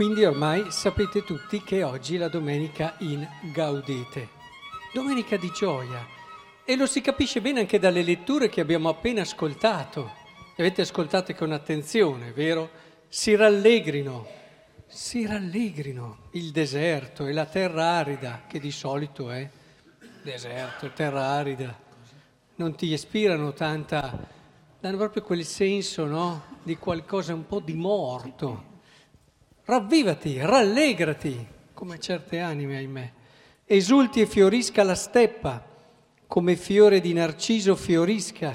Quindi ormai sapete tutti che oggi è la domenica in Gaudete, domenica di gioia. E lo si capisce bene anche dalle letture che abbiamo appena ascoltato. Le avete ascoltate con attenzione, vero? Si rallegrino, si rallegrino il deserto e la terra arida, che di solito è deserto, terra arida. Non ti ispirano tanta, danno proprio quel senso, no? Di qualcosa un po' di morto ravvivati, rallegrati, come certe anime, ahimè. Esulti e fiorisca la steppa, come fiore di narciso fiorisca.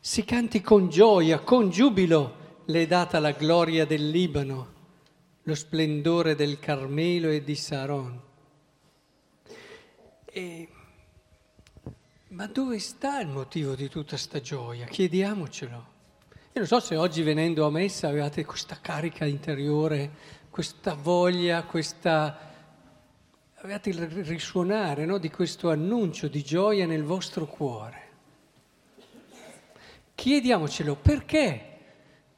Si canti con gioia, con giubilo, le è data la gloria del Libano, lo splendore del Carmelo e di Saron. E... Ma dove sta il motivo di tutta sta gioia? Chiediamocelo. Io non so se oggi venendo a messa avevate questa carica interiore questa voglia, questa... avete il risuonare no, di questo annuncio di gioia nel vostro cuore. Chiediamocelo perché?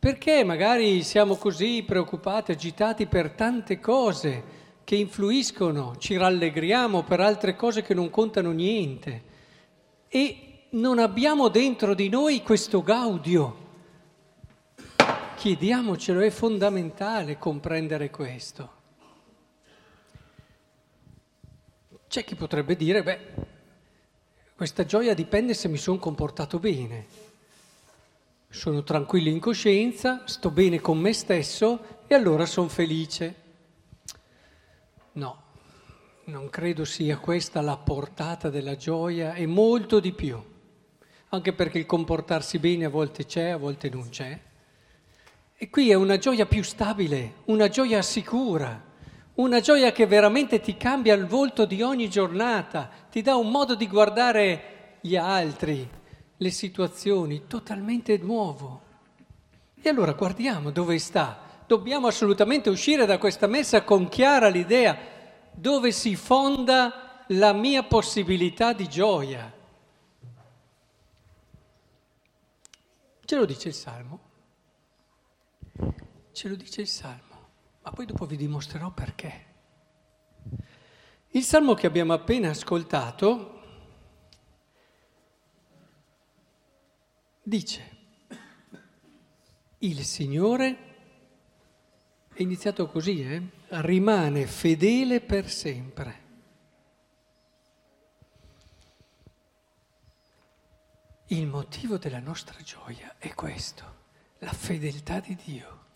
Perché magari siamo così preoccupati, agitati per tante cose che influiscono, ci rallegriamo per altre cose che non contano niente e non abbiamo dentro di noi questo gaudio Chiediamocelo, è fondamentale comprendere questo. C'è chi potrebbe dire, beh, questa gioia dipende se mi sono comportato bene. Sono tranquillo in coscienza, sto bene con me stesso e allora sono felice. No, non credo sia questa la portata della gioia, è molto di più. Anche perché il comportarsi bene a volte c'è, a volte non c'è. E qui è una gioia più stabile, una gioia sicura, una gioia che veramente ti cambia il volto di ogni giornata, ti dà un modo di guardare gli altri, le situazioni totalmente nuovo. E allora guardiamo dove sta. Dobbiamo assolutamente uscire da questa messa con chiara l'idea dove si fonda la mia possibilità di gioia. Ce lo dice il Salmo. Ce lo dice il Salmo, ma poi dopo vi dimostrerò perché. Il Salmo che abbiamo appena ascoltato dice, il Signore, è iniziato così, eh? rimane fedele per sempre. Il motivo della nostra gioia è questo, la fedeltà di Dio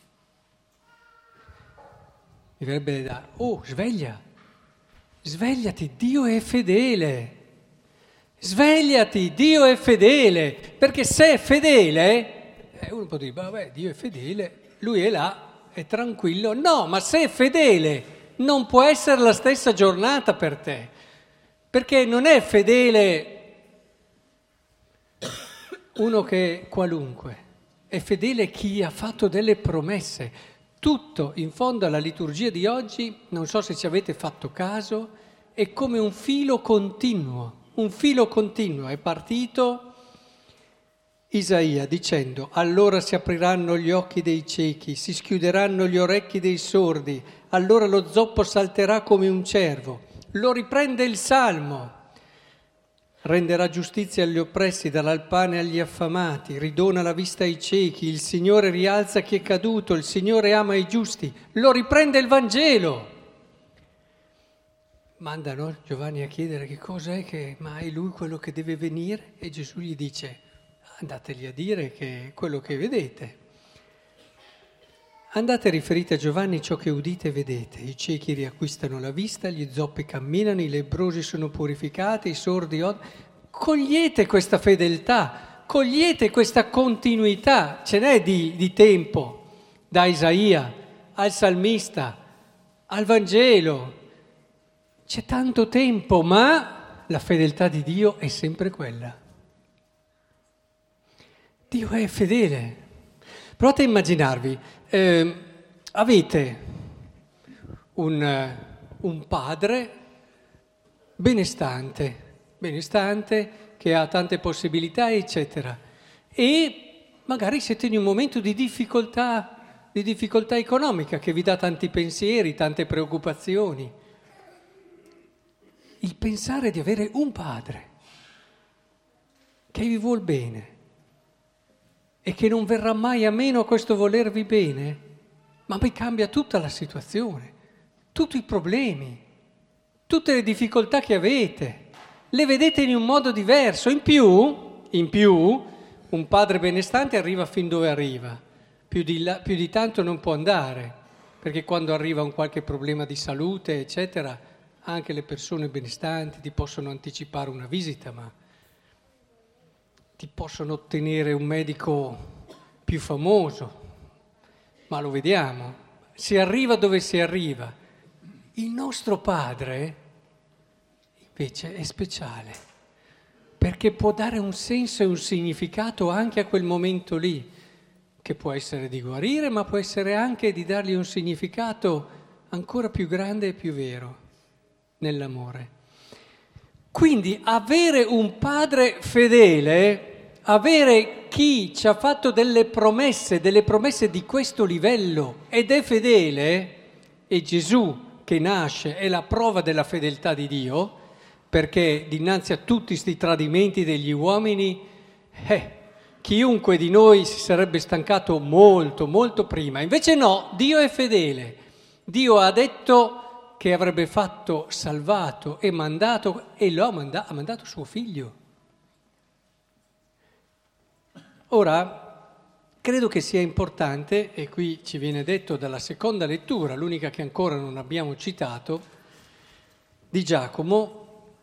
mi verrebbe da, oh, sveglia, svegliati, Dio è fedele. Svegliati, Dio è fedele, perché se è fedele, eh, uno può dire, vabbè, Dio è fedele, lui è là, è tranquillo. No, ma se è fedele, non può essere la stessa giornata per te, perché non è fedele uno che qualunque, è fedele chi ha fatto delle promesse. Tutto, in fondo alla liturgia di oggi, non so se ci avete fatto caso, è come un filo continuo, un filo continuo. È partito Isaia dicendo, allora si apriranno gli occhi dei ciechi, si schiuderanno gli orecchi dei sordi, allora lo zoppo salterà come un cervo. Lo riprende il Salmo renderà giustizia agli oppressi, darà il pane agli affamati, ridona la vista ai ciechi, il Signore rialza chi è caduto, il Signore ama i giusti, lo riprende il Vangelo. Mandano Giovanni a chiedere che cosa è che, ma è lui quello che deve venire? E Gesù gli dice, andategli a dire che è quello che vedete. Andate e riferite a Giovanni ciò che udite e vedete. I ciechi riacquistano la vista, gli zoppi camminano, i lebrosi sono purificati, i sordi od... Cogliete questa fedeltà, cogliete questa continuità. Ce n'è di, di tempo, da Isaia al salmista, al Vangelo. C'è tanto tempo, ma la fedeltà di Dio è sempre quella. Dio è fedele. Provate a immaginarvi, eh, avete un, un padre benestante, benestante, che ha tante possibilità, eccetera, e magari siete in un momento di difficoltà di difficoltà economica che vi dà tanti pensieri, tante preoccupazioni. Il pensare di avere un padre che vi vuol bene e che non verrà mai a meno questo volervi bene, ma poi cambia tutta la situazione, tutti i problemi, tutte le difficoltà che avete, le vedete in un modo diverso. In più, in più, un padre benestante arriva fin dove arriva, più di, là, più di tanto non può andare, perché quando arriva un qualche problema di salute, eccetera, anche le persone benestanti ti possono anticipare una visita, ma ti possono ottenere un medico più famoso, ma lo vediamo, si arriva dove si arriva. Il nostro Padre invece è speciale, perché può dare un senso e un significato anche a quel momento lì, che può essere di guarire, ma può essere anche di dargli un significato ancora più grande e più vero nell'amore. Quindi avere un padre fedele avere chi ci ha fatto delle promesse, delle promesse di questo livello ed è fedele, e Gesù che nasce è la prova della fedeltà di Dio, perché dinanzi a tutti questi tradimenti degli uomini, eh, chiunque di noi si sarebbe stancato molto, molto prima. Invece no, Dio è fedele. Dio ha detto che avrebbe fatto salvato e mandato, e lo ha mandato, ha mandato suo figlio. Ora, credo che sia importante, e qui ci viene detto dalla seconda lettura, l'unica che ancora non abbiamo citato, di Giacomo,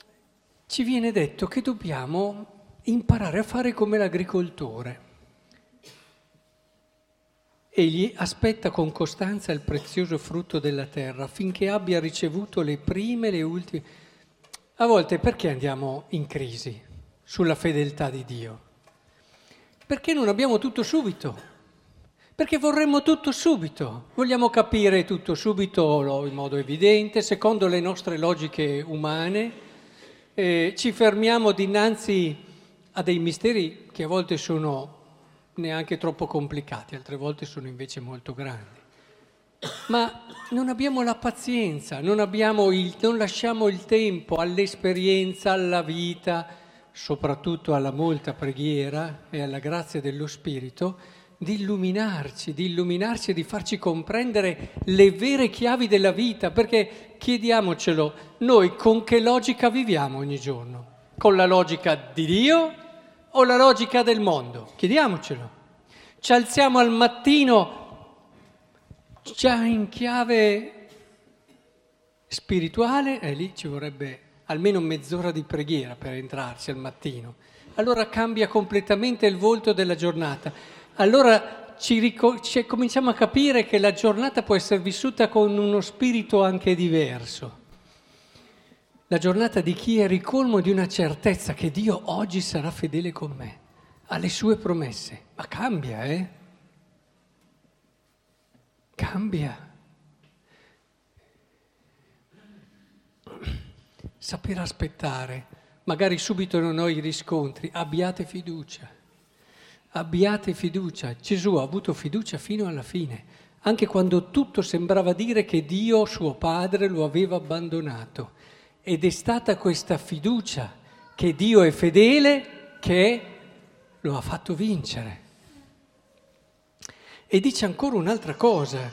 ci viene detto che dobbiamo imparare a fare come l'agricoltore. Egli aspetta con costanza il prezioso frutto della terra finché abbia ricevuto le prime e le ultime. A volte perché andiamo in crisi sulla fedeltà di Dio? Perché non abbiamo tutto subito? Perché vorremmo tutto subito, vogliamo capire tutto subito in modo evidente, secondo le nostre logiche umane, eh, ci fermiamo dinanzi a dei misteri che a volte sono neanche troppo complicati, altre volte sono invece molto grandi. Ma non abbiamo la pazienza, non, il, non lasciamo il tempo all'esperienza, alla vita, soprattutto alla molta preghiera e alla grazia dello Spirito, di illuminarci, di illuminarci e di farci comprendere le vere chiavi della vita, perché chiediamocelo, noi con che logica viviamo ogni giorno? Con la logica di Dio o la logica del mondo? Chiediamocelo. Ci alziamo al mattino già in chiave spirituale e lì ci vorrebbe almeno mezz'ora di preghiera per entrarci al mattino. Allora cambia completamente il volto della giornata. Allora ci, rico- ci cominciamo a capire che la giornata può essere vissuta con uno spirito anche diverso. La giornata di chi è ricolmo di una certezza che Dio oggi sarà fedele con me, alle sue promesse. Ma cambia, eh? Cambia. Saper aspettare, magari subito non ho i riscontri, abbiate fiducia, abbiate fiducia. Gesù ha avuto fiducia fino alla fine, anche quando tutto sembrava dire che Dio, suo Padre, lo aveva abbandonato. Ed è stata questa fiducia che Dio è fedele che lo ha fatto vincere. E dice ancora un'altra cosa.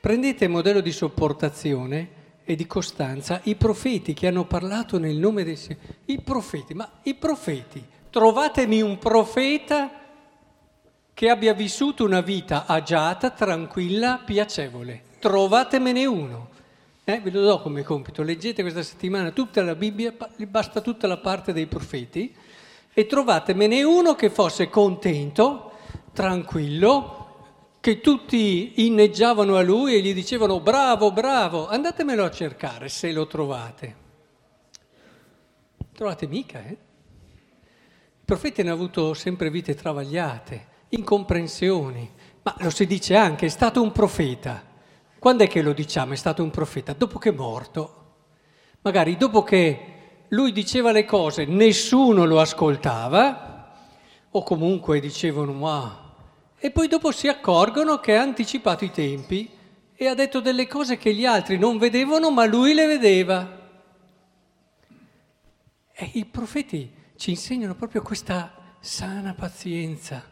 Prendete il modello di sopportazione e di costanza i profeti che hanno parlato nel nome del Signore. I profeti, ma i profeti, trovatemi un profeta che abbia vissuto una vita agiata, tranquilla, piacevole. Trovatemene uno. Eh, ve lo do come compito. Leggete questa settimana tutta la Bibbia, basta tutta la parte dei profeti, e trovatemene uno che fosse contento, tranquillo, che tutti inneggiavano a lui e gli dicevano bravo, bravo, andatemelo a cercare se lo trovate. Trovate mica, eh? I profeti hanno avuto sempre vite travagliate, incomprensioni, ma lo si dice anche, è stato un profeta. Quando è che lo diciamo è stato un profeta? Dopo che è morto. Magari dopo che lui diceva le cose, nessuno lo ascoltava, o comunque dicevano, ma E poi dopo si accorgono che ha anticipato i tempi e ha detto delle cose che gli altri non vedevano, ma lui le vedeva. E i profeti ci insegnano proprio questa sana pazienza,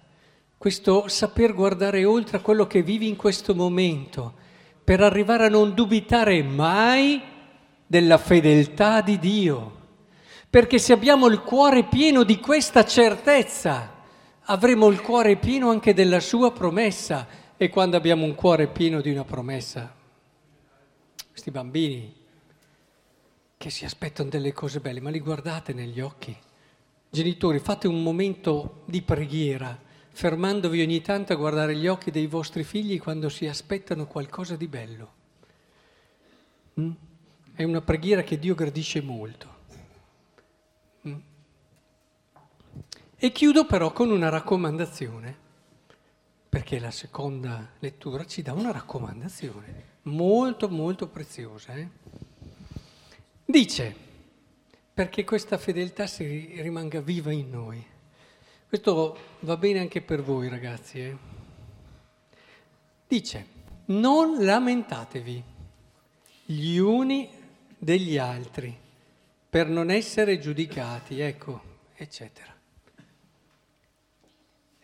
questo saper guardare oltre a quello che vivi in questo momento, per arrivare a non dubitare mai della fedeltà di Dio. Perché se abbiamo il cuore pieno di questa certezza, avremo il cuore pieno anche della sua promessa. E quando abbiamo un cuore pieno di una promessa, questi bambini che si aspettano delle cose belle, ma li guardate negli occhi. Genitori, fate un momento di preghiera, fermandovi ogni tanto a guardare gli occhi dei vostri figli quando si aspettano qualcosa di bello. Mm? È una preghiera che Dio gradisce molto. E chiudo però con una raccomandazione, perché la seconda lettura ci dà una raccomandazione molto molto preziosa. Eh? Dice, perché questa fedeltà si rimanga viva in noi. Questo va bene anche per voi ragazzi. Eh? Dice, non lamentatevi gli uni degli altri per non essere giudicati, ecco, eccetera.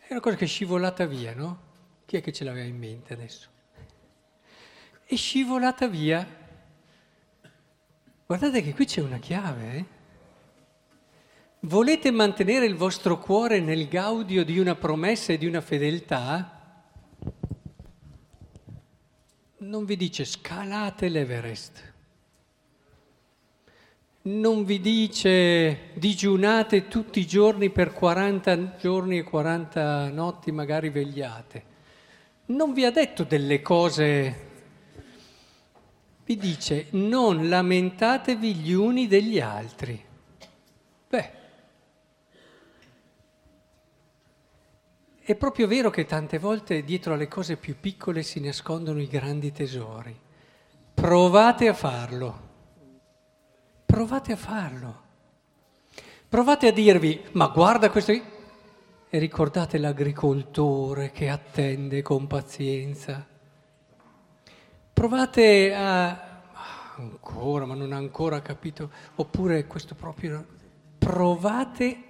È una cosa che è scivolata via, no? Chi è che ce l'aveva in mente adesso? È scivolata via Guardate che qui c'è una chiave. Eh? Volete mantenere il vostro cuore nel gaudio di una promessa e di una fedeltà? Non vi dice scalate l'Everest. Non vi dice digiunate tutti i giorni per 40 giorni e 40 notti magari vegliate. Non vi ha detto delle cose vi dice non lamentatevi gli uni degli altri. Beh, è proprio vero che tante volte dietro alle cose più piccole si nascondono i grandi tesori. Provate a farlo. Provate a farlo. Provate a dirvi, ma guarda questo... E ricordate l'agricoltore che attende con pazienza Provate a... Ancora, ma non ha ancora capito. Oppure questo proprio... Provate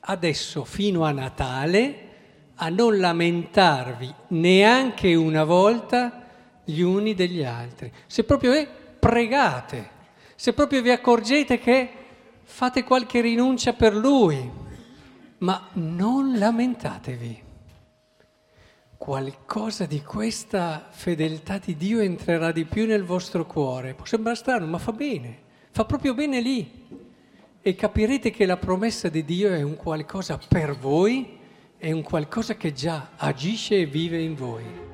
adesso, fino a Natale, a non lamentarvi neanche una volta gli uni degli altri. Se proprio è, pregate. Se proprio vi accorgete che fate qualche rinuncia per lui, ma non lamentatevi qualcosa di questa fedeltà di Dio entrerà di più nel vostro cuore. Può sembrare strano, ma fa bene, fa proprio bene lì. E capirete che la promessa di Dio è un qualcosa per voi, è un qualcosa che già agisce e vive in voi.